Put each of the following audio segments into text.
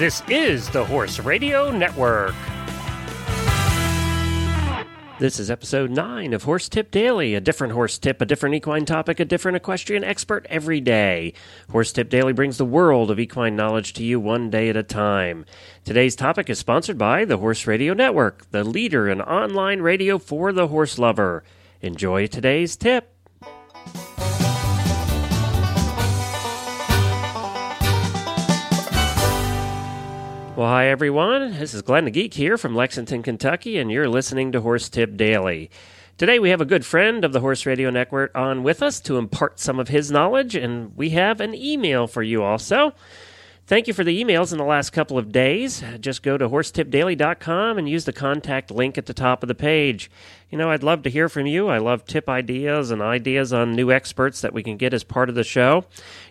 This is the Horse Radio Network. This is episode 9 of Horse Tip Daily, a different horse tip, a different equine topic, a different equestrian expert every day. Horse Tip Daily brings the world of equine knowledge to you one day at a time. Today's topic is sponsored by the Horse Radio Network, the leader in online radio for the horse lover. Enjoy today's tip. Hi everyone. This is Glenn the Geek here from Lexington, Kentucky, and you're listening to Horse Tip Daily. Today we have a good friend of the Horse Radio Network on with us to impart some of his knowledge, and we have an email for you also. Thank you for the emails in the last couple of days. Just go to horsetipdaily.com and use the contact link at the top of the page. You know, I'd love to hear from you. I love tip ideas and ideas on new experts that we can get as part of the show.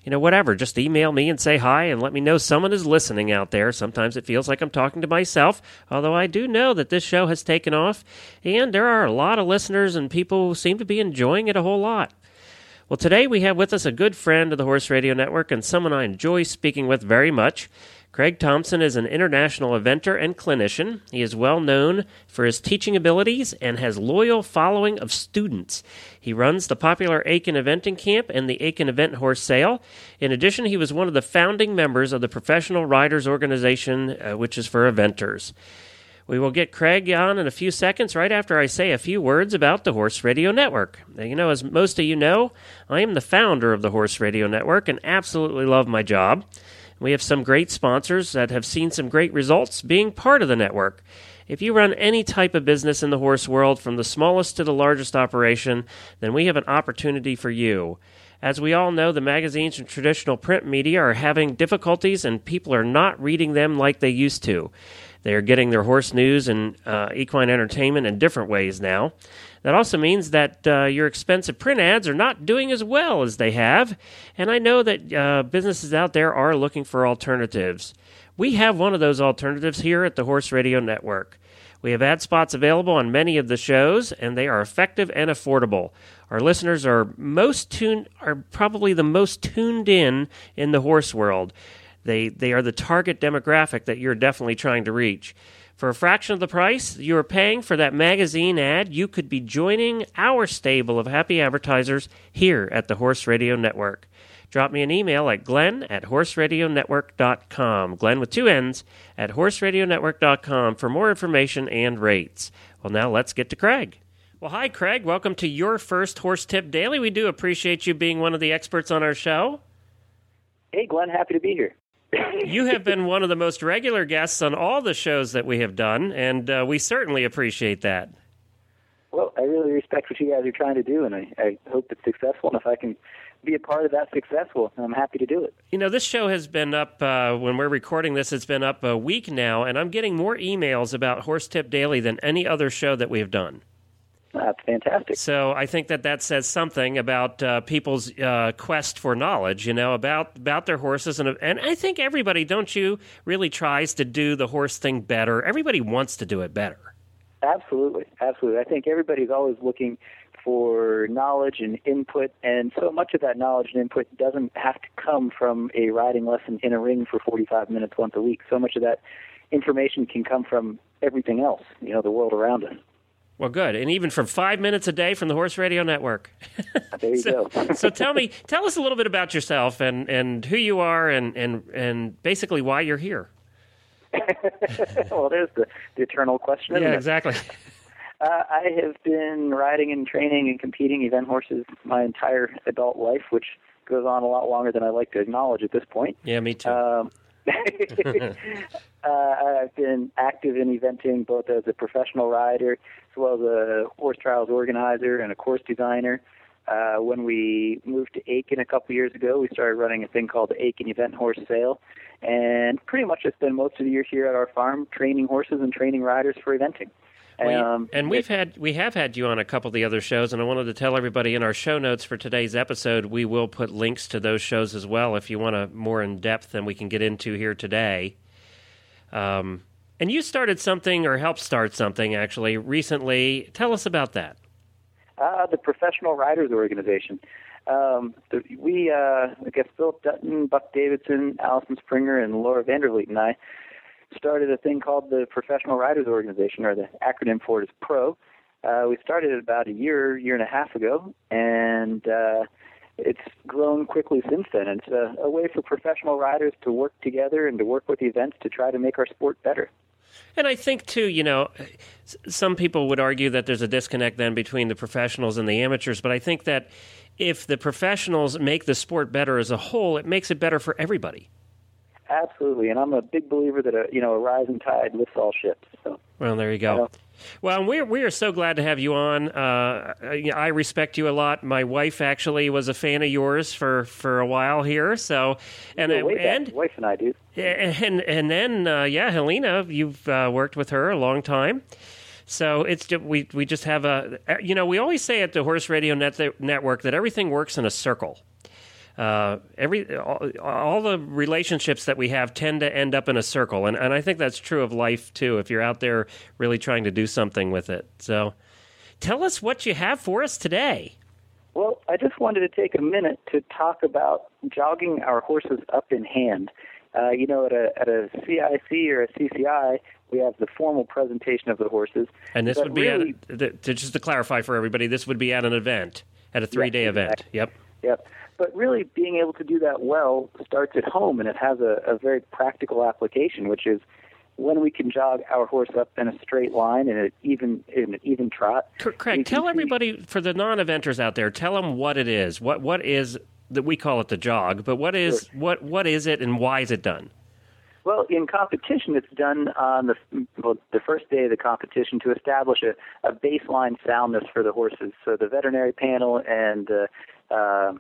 You know, whatever, just email me and say hi and let me know someone is listening out there. Sometimes it feels like I'm talking to myself, although I do know that this show has taken off and there are a lot of listeners and people seem to be enjoying it a whole lot. Well, today we have with us a good friend of the Horse Radio Network and someone I enjoy speaking with very much. Craig Thompson is an international eventer and clinician. He is well known for his teaching abilities and has loyal following of students. He runs the popular Aiken Eventing Camp and the Aiken Event Horse Sale. In addition, he was one of the founding members of the Professional Riders Organization, uh, which is for eventers. We will get Craig on in a few seconds right after I say a few words about the Horse Radio Network. Now, you know, as most of you know, I am the founder of the Horse Radio Network and absolutely love my job. We have some great sponsors that have seen some great results being part of the network. If you run any type of business in the horse world, from the smallest to the largest operation, then we have an opportunity for you. As we all know, the magazines and traditional print media are having difficulties and people are not reading them like they used to. They are getting their horse news and uh, equine entertainment in different ways now. That also means that uh, your expensive print ads are not doing as well as they have, and I know that uh, businesses out there are looking for alternatives. We have one of those alternatives here at the Horse Radio Network. We have ad spots available on many of the shows, and they are effective and affordable. Our listeners are most tuned, are probably the most tuned in in the horse world. They, they are the target demographic that you're definitely trying to reach. For a fraction of the price you are paying for that magazine ad, you could be joining our stable of happy advertisers here at the Horse Radio Network. Drop me an email at glenn at horseradionetwork.com. Glenn with two N's at horseradionetwork.com for more information and rates. Well, now let's get to Craig. Well, hi, Craig. Welcome to your first Horse Tip Daily. We do appreciate you being one of the experts on our show. Hey, Glenn. Happy to be here you have been one of the most regular guests on all the shows that we have done, and uh, we certainly appreciate that. Well, I really respect what you guys are trying to do, and I, I hope it's successful. And if I can be a part of that successful, I'm happy to do it. You know, this show has been up uh, when we're recording this. It's been up a week now, and I'm getting more emails about Horse Tip Daily than any other show that we've done. That's fantastic. So I think that that says something about uh, people's uh, quest for knowledge, you know, about about their horses, and and I think everybody, don't you, really tries to do the horse thing better. Everybody wants to do it better. Absolutely, absolutely. I think everybody's always looking for knowledge and input, and so much of that knowledge and input doesn't have to come from a riding lesson in a ring for 45 minutes once a week. So much of that information can come from everything else, you know, the world around us. Well, good, and even from five minutes a day from the Horse Radio Network. there you so, go. so tell me, tell us a little bit about yourself and, and who you are, and, and and basically why you're here. well, there's the, the eternal question. Yeah, exactly. Uh, I have been riding and training and competing event horses my entire adult life, which goes on a lot longer than I like to acknowledge at this point. Yeah, me too. Um, uh, I've been active in eventing both as a professional rider as well as a horse trials organizer and a course designer. Uh, when we moved to Aiken a couple years ago, we started running a thing called the Aiken Event Horse Sale, and pretty much I spend most of the year here at our farm training horses and training riders for eventing. Um, and we've had we have had you on a couple of the other shows, and I wanted to tell everybody in our show notes for today's episode, we will put links to those shows as well if you want a more in depth than we can get into here today. Um, and you started something or helped start something actually recently. Tell us about that. Uh, the Professional Riders Organization. Um, the, we, uh, I guess Phillip Dutton, Buck Davidson, Allison Springer, and Laura Vandervliet and I started a thing called the Professional Riders Organization, or the acronym for it is PRO. Uh, we started it about a year, year and a half ago, and uh, it's grown quickly since then. It's a, a way for professional riders to work together and to work with events to try to make our sport better. And I think too, you know, some people would argue that there's a disconnect then between the professionals and the amateurs, but I think that if the professionals make the sport better as a whole, it makes it better for everybody. Absolutely, and I'm a big believer that a you know a rising tide lifts all ships. So. Well, there you go. Well, we we are so glad to have you on. Uh, I respect you a lot. My wife actually was a fan of yours for, for a while here. So, and yeah, and wife and I do. And and then uh, yeah, Helena, you've uh, worked with her a long time. So it's we we just have a you know we always say at the Horse Radio Net, Network that everything works in a circle uh, every all, all, the relationships that we have tend to end up in a circle, and, and I think that's true of life too. If you're out there really trying to do something with it, so tell us what you have for us today. Well, I just wanted to take a minute to talk about jogging our horses up in hand. Uh, you know, at a at a CIC or a CCI, we have the formal presentation of the horses. And this would be really, at, just to clarify for everybody, this would be at an event, at a three day yes, event. Yep. Yep. But really, being able to do that well starts at home, and it has a, a very practical application, which is when we can jog our horse up in a straight line in an even in an even trot. Craig, tell everybody for the non-eventers out there, tell them what it is. What what is that we call it the jog, but what is sure. what what is it and why is it done? Well, in competition, it's done on the well, the first day of the competition to establish a, a baseline soundness for the horses. So the veterinary panel and uh, uh,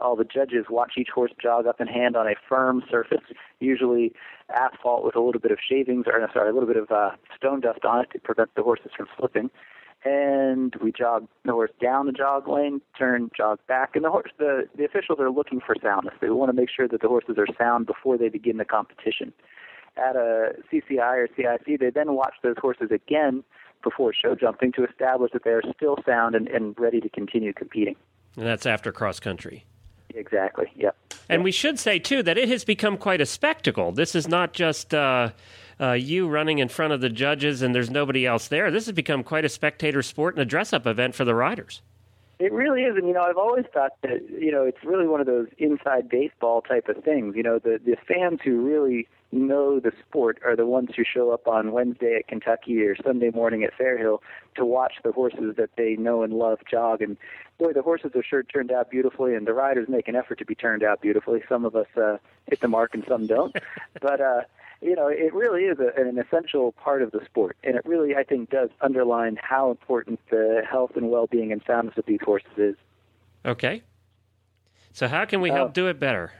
all the judges watch each horse jog up in hand on a firm surface, usually asphalt with a little bit of shavings, or sorry, a little bit of uh, stone dust on it to prevent the horses from slipping. And we jog the horse down the jog lane, turn, jog back, and the horse. The the officials are looking for soundness. They want to make sure that the horses are sound before they begin the competition. At a CCI or CIC, they then watch those horses again before show jumping to establish that they are still sound and, and ready to continue competing. And that's after cross country. Exactly. Yep. And we should say too that it has become quite a spectacle. This is not just uh, uh, you running in front of the judges and there's nobody else there. This has become quite a spectator sport and a dress-up event for the riders. It really is, and you know, I've always thought that you know it's really one of those inside baseball type of things. You know, the the fans who really know the sport are the ones who show up on Wednesday at Kentucky or Sunday morning at Fair Hill to watch the horses that they know and love jog. And boy, the horses are sure turned out beautifully, and the riders make an effort to be turned out beautifully. Some of us uh, hit the mark, and some don't. but uh, you know, it really is a, an essential part of the sport, and it really, I think, does underline how important the health and well-being and soundness of these horses is. Okay. So, how can we help uh, do it better?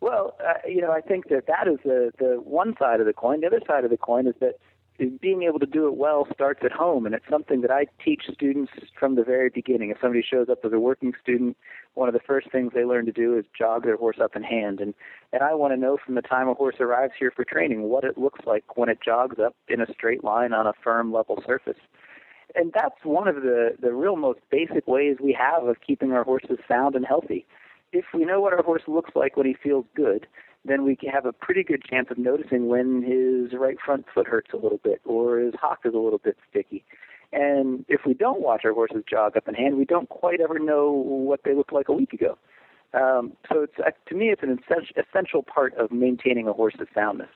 Well, uh, you know, I think that that is the the one side of the coin. The other side of the coin is that being able to do it well starts at home, and it's something that I teach students from the very beginning. If somebody shows up as a working student, one of the first things they learn to do is jog their horse up in hand, and and I want to know from the time a horse arrives here for training what it looks like when it jogs up in a straight line on a firm level surface. And that's one of the the real most basic ways we have of keeping our horses sound and healthy. If we know what our horse looks like when he feels good, then we have a pretty good chance of noticing when his right front foot hurts a little bit or his hock is a little bit sticky. And if we don't watch our horses jog up in hand, we don't quite ever know what they looked like a week ago. Um, so it's, uh, to me, it's an essential part of maintaining a horse's soundness.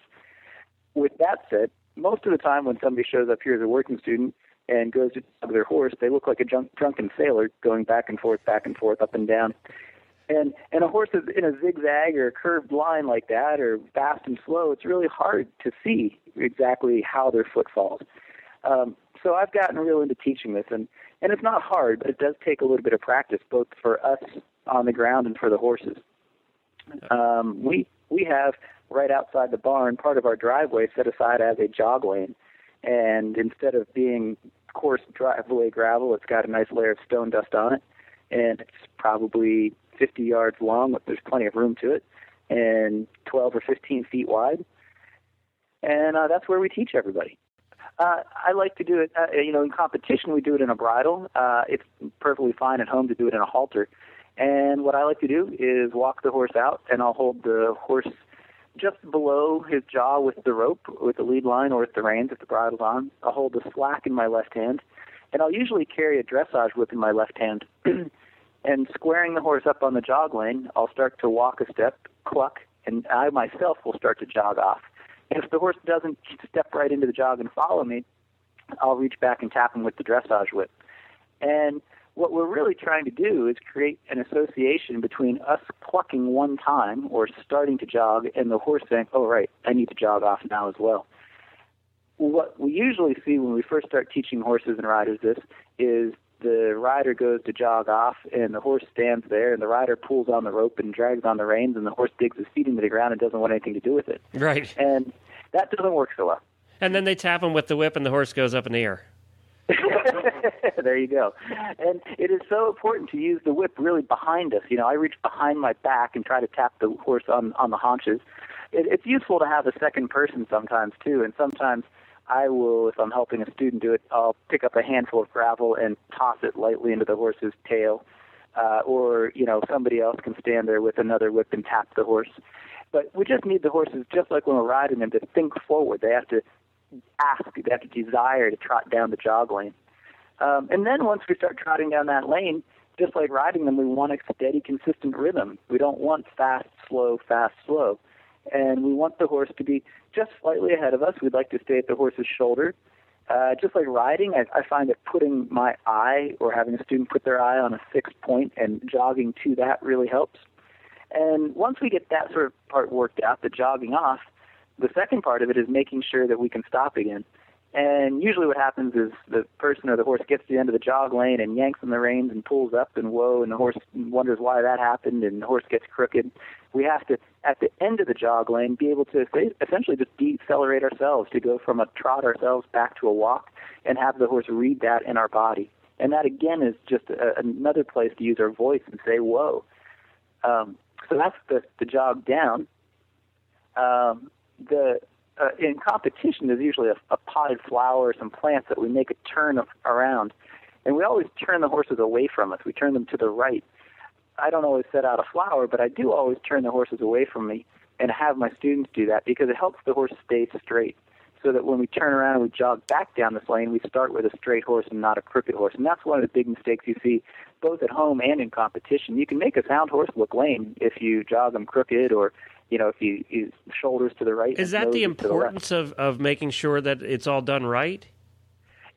With that said, most of the time when somebody shows up here as a working student and goes to their horse, they look like a drunk, drunken sailor going back and forth, back and forth, up and down. And and a horse is in a zigzag or a curved line like that, or fast and slow, it's really hard to see exactly how their foot falls. Um, so I've gotten real into teaching this, and and it's not hard, but it does take a little bit of practice, both for us on the ground and for the horses. Um, we we have right outside the barn part of our driveway set aside as a jog lane, and instead of being coarse driveway gravel, it's got a nice layer of stone dust on it, and it's probably 50 yards long, but there's plenty of room to it, and 12 or 15 feet wide. And uh, that's where we teach everybody. Uh, I like to do it. Uh, you know, in competition, we do it in a bridle. Uh, it's perfectly fine at home to do it in a halter. And what I like to do is walk the horse out, and I'll hold the horse just below his jaw with the rope, with the lead line, or with the reins if the bridle's on. I'll hold the slack in my left hand, and I'll usually carry a dressage whip in my left hand. and squaring the horse up on the jog lane, I'll start to walk a step, cluck, and I myself will start to jog off. If the horse doesn't step right into the jog and follow me, I'll reach back and tap him with the dressage whip. And what we're really trying to do is create an association between us clucking one time or starting to jog and the horse saying, oh, right, I need to jog off now as well. What we usually see when we first start teaching horses and riders this is the rider goes to jog off and the horse stands there and the rider pulls on the rope and drags on the reins and the horse digs his feet into the ground and doesn't want anything to do with it. Right. And that doesn't work so well. And then they tap him with the whip and the horse goes up in the air. there you go. And it is so important to use the whip really behind us. You know, I reach behind my back and try to tap the horse on on the haunches. It, it's useful to have a second person sometimes too, and sometimes I will, if I'm helping a student do it, I'll pick up a handful of gravel and toss it lightly into the horse's tail. Uh, or, you know, somebody else can stand there with another whip and tap the horse. But we just need the horses, just like when we're riding them, to think forward. They have to ask, they have to desire to trot down the jog lane. Um, and then once we start trotting down that lane, just like riding them, we want a steady, consistent rhythm. We don't want fast, slow, fast, slow. And we want the horse to be just slightly ahead of us. We'd like to stay at the horse's shoulder. Uh, just like riding, I, I find that putting my eye or having a student put their eye on a fixed point and jogging to that really helps. And once we get that sort of part worked out, the jogging off, the second part of it is making sure that we can stop again. And usually what happens is the person or the horse gets to the end of the jog lane and yanks on the reins and pulls up and whoa, and the horse wonders why that happened and the horse gets crooked. We have to, at the end of the jog lane, be able to essentially just decelerate ourselves to go from a trot ourselves back to a walk and have the horse read that in our body. And that again is just a, another place to use our voice and say whoa. Um, so that's the, the jog down. Um, the uh, in competition, there's usually a, a potted flower or some plants that we make a turn of, around, and we always turn the horses away from us. We turn them to the right. I don't always set out a flower, but I do always turn the horses away from me and have my students do that because it helps the horse stay straight. So that when we turn around and we jog back down this lane, we start with a straight horse and not a crooked horse. And that's one of the big mistakes you see both at home and in competition. You can make a sound horse look lame if you jog them crooked or you know, if you use shoulders to the right. Is that the importance the of, of making sure that it's all done right?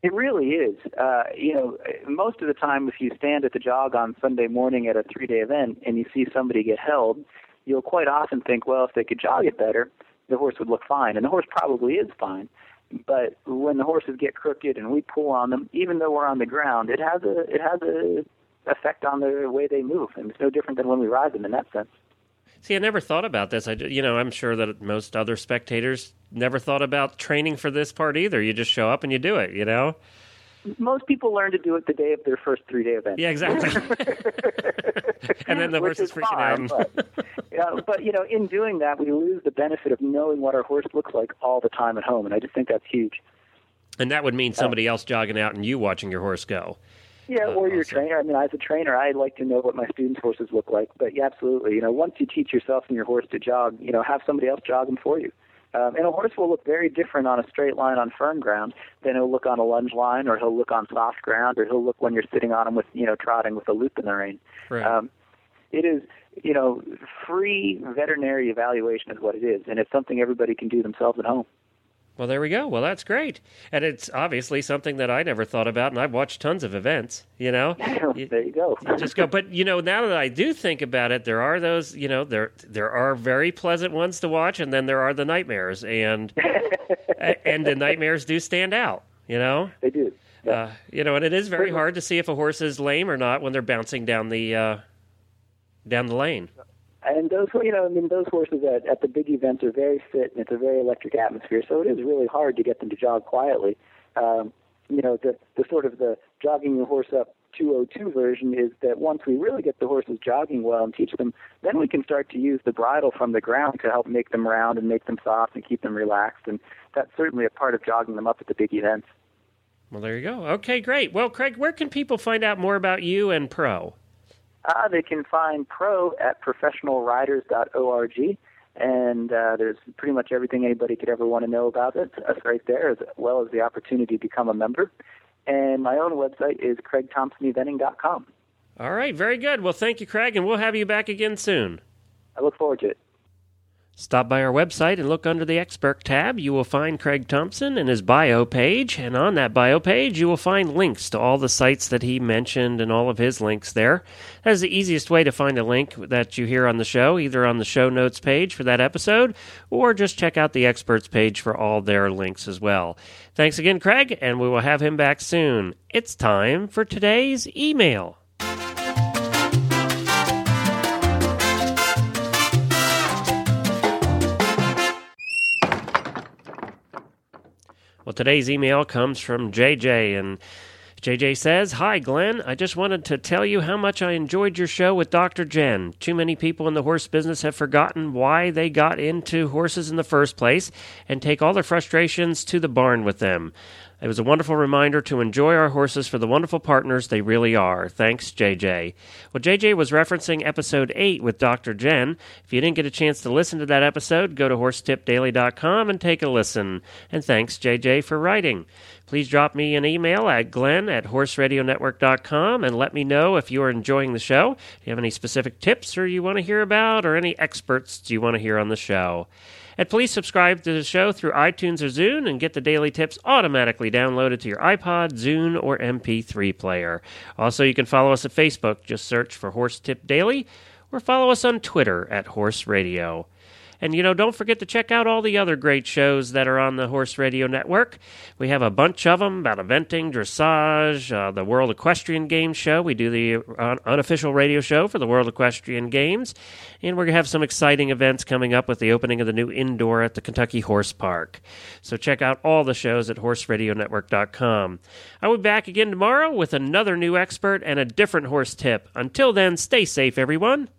It really is. Uh, you know, most of the time, if you stand at the jog on Sunday morning at a three day event and you see somebody get held, you'll quite often think, well, if they could jog it better, the horse would look fine. And the horse probably is fine. But when the horses get crooked and we pull on them, even though we're on the ground, it has a it has a effect on the way they move, and it's no different than when we ride them in that sense. See, I never thought about this. I, you know, I'm sure that most other spectators never thought about training for this part either. You just show up and you do it. You know. Most people learn to do it the day of their first three day event. Yeah, exactly. and then the horse is freaking fine, out. but, yeah, but you know, in doing that, we lose the benefit of knowing what our horse looks like all the time at home, and I just think that's huge. And that would mean uh, somebody else jogging out and you watching your horse go. Yeah, or your trainer. I mean, as a trainer, I like to know what my students' horses look like. But yeah, absolutely. You know, once you teach yourself and your horse to jog, you know, have somebody else jog them for you. Um, and a horse will look very different on a straight line on firm ground than he'll look on a lunge line, or he'll look on soft ground, or he'll look when you're sitting on him with, you know, trotting with a loop in the rein. Right. Um, it is, you know, free veterinary evaluation is what it is, and it's something everybody can do themselves at home. Well, there we go. Well, that's great, and it's obviously something that I never thought about, and I've watched tons of events. You know, there you go. you just go, but you know, now that I do think about it, there are those. You know, there there are very pleasant ones to watch, and then there are the nightmares, and and the nightmares do stand out. You know, they do. Yeah. Uh, you know, and it is very hard to see if a horse is lame or not when they're bouncing down the uh, down the lane and those you know I mean those horses at, at the big events are very fit and it's a very electric atmosphere so it is really hard to get them to jog quietly um, you know the the sort of the jogging the horse up 202 version is that once we really get the horses jogging well and teach them, then we can start to use the bridle from the ground to help make them round and make them soft and keep them relaxed. And that's certainly a part of jogging them up at the big events. Well, there you go. Okay, great. Well, Craig, where can people find out more about you and Pro? Uh, they can find Pro at professionalriders.org, and uh, there's pretty much everything anybody could ever want to know about it. Right there, as well as the opportunity to become a member. And my own website is craigthompsoneventing.com. All right, very good. Well, thank you, Craig, and we'll have you back again soon. I look forward to it. Stop by our website and look under the Expert tab. You will find Craig Thompson and his bio page. And on that bio page, you will find links to all the sites that he mentioned and all of his links there. That is the easiest way to find a link that you hear on the show, either on the show notes page for that episode, or just check out the Experts page for all their links as well. Thanks again, Craig, and we will have him back soon. It's time for today's email. Well, today's email comes from JJ, and JJ says, Hi, Glenn. I just wanted to tell you how much I enjoyed your show with Dr. Jen. Too many people in the horse business have forgotten why they got into horses in the first place and take all their frustrations to the barn with them. It was a wonderful reminder to enjoy our horses for the wonderful partners they really are. Thanks, JJ. Well, JJ was referencing episode 8 with Dr. Jen. If you didn't get a chance to listen to that episode, go to horsetipdaily.com and take a listen. And thanks, JJ, for writing. Please drop me an email at glenn at horseradionetwork.com and let me know if you are enjoying the show. Do you have any specific tips or you want to hear about, or any experts do you want to hear on the show. And please subscribe to the show through iTunes or Zune and get the daily tips automatically downloaded to your iPod, Zune, or MP3 player. Also, you can follow us at Facebook. Just search for Horse Tip Daily or follow us on Twitter at Horse Radio. And, you know, don't forget to check out all the other great shows that are on the Horse Radio Network. We have a bunch of them about eventing, dressage, uh, the World Equestrian Games show. We do the uh, unofficial radio show for the World Equestrian Games. And we're going to have some exciting events coming up with the opening of the new indoor at the Kentucky Horse Park. So check out all the shows at horseradionetwork.com. I will be back again tomorrow with another new expert and a different horse tip. Until then, stay safe, everyone.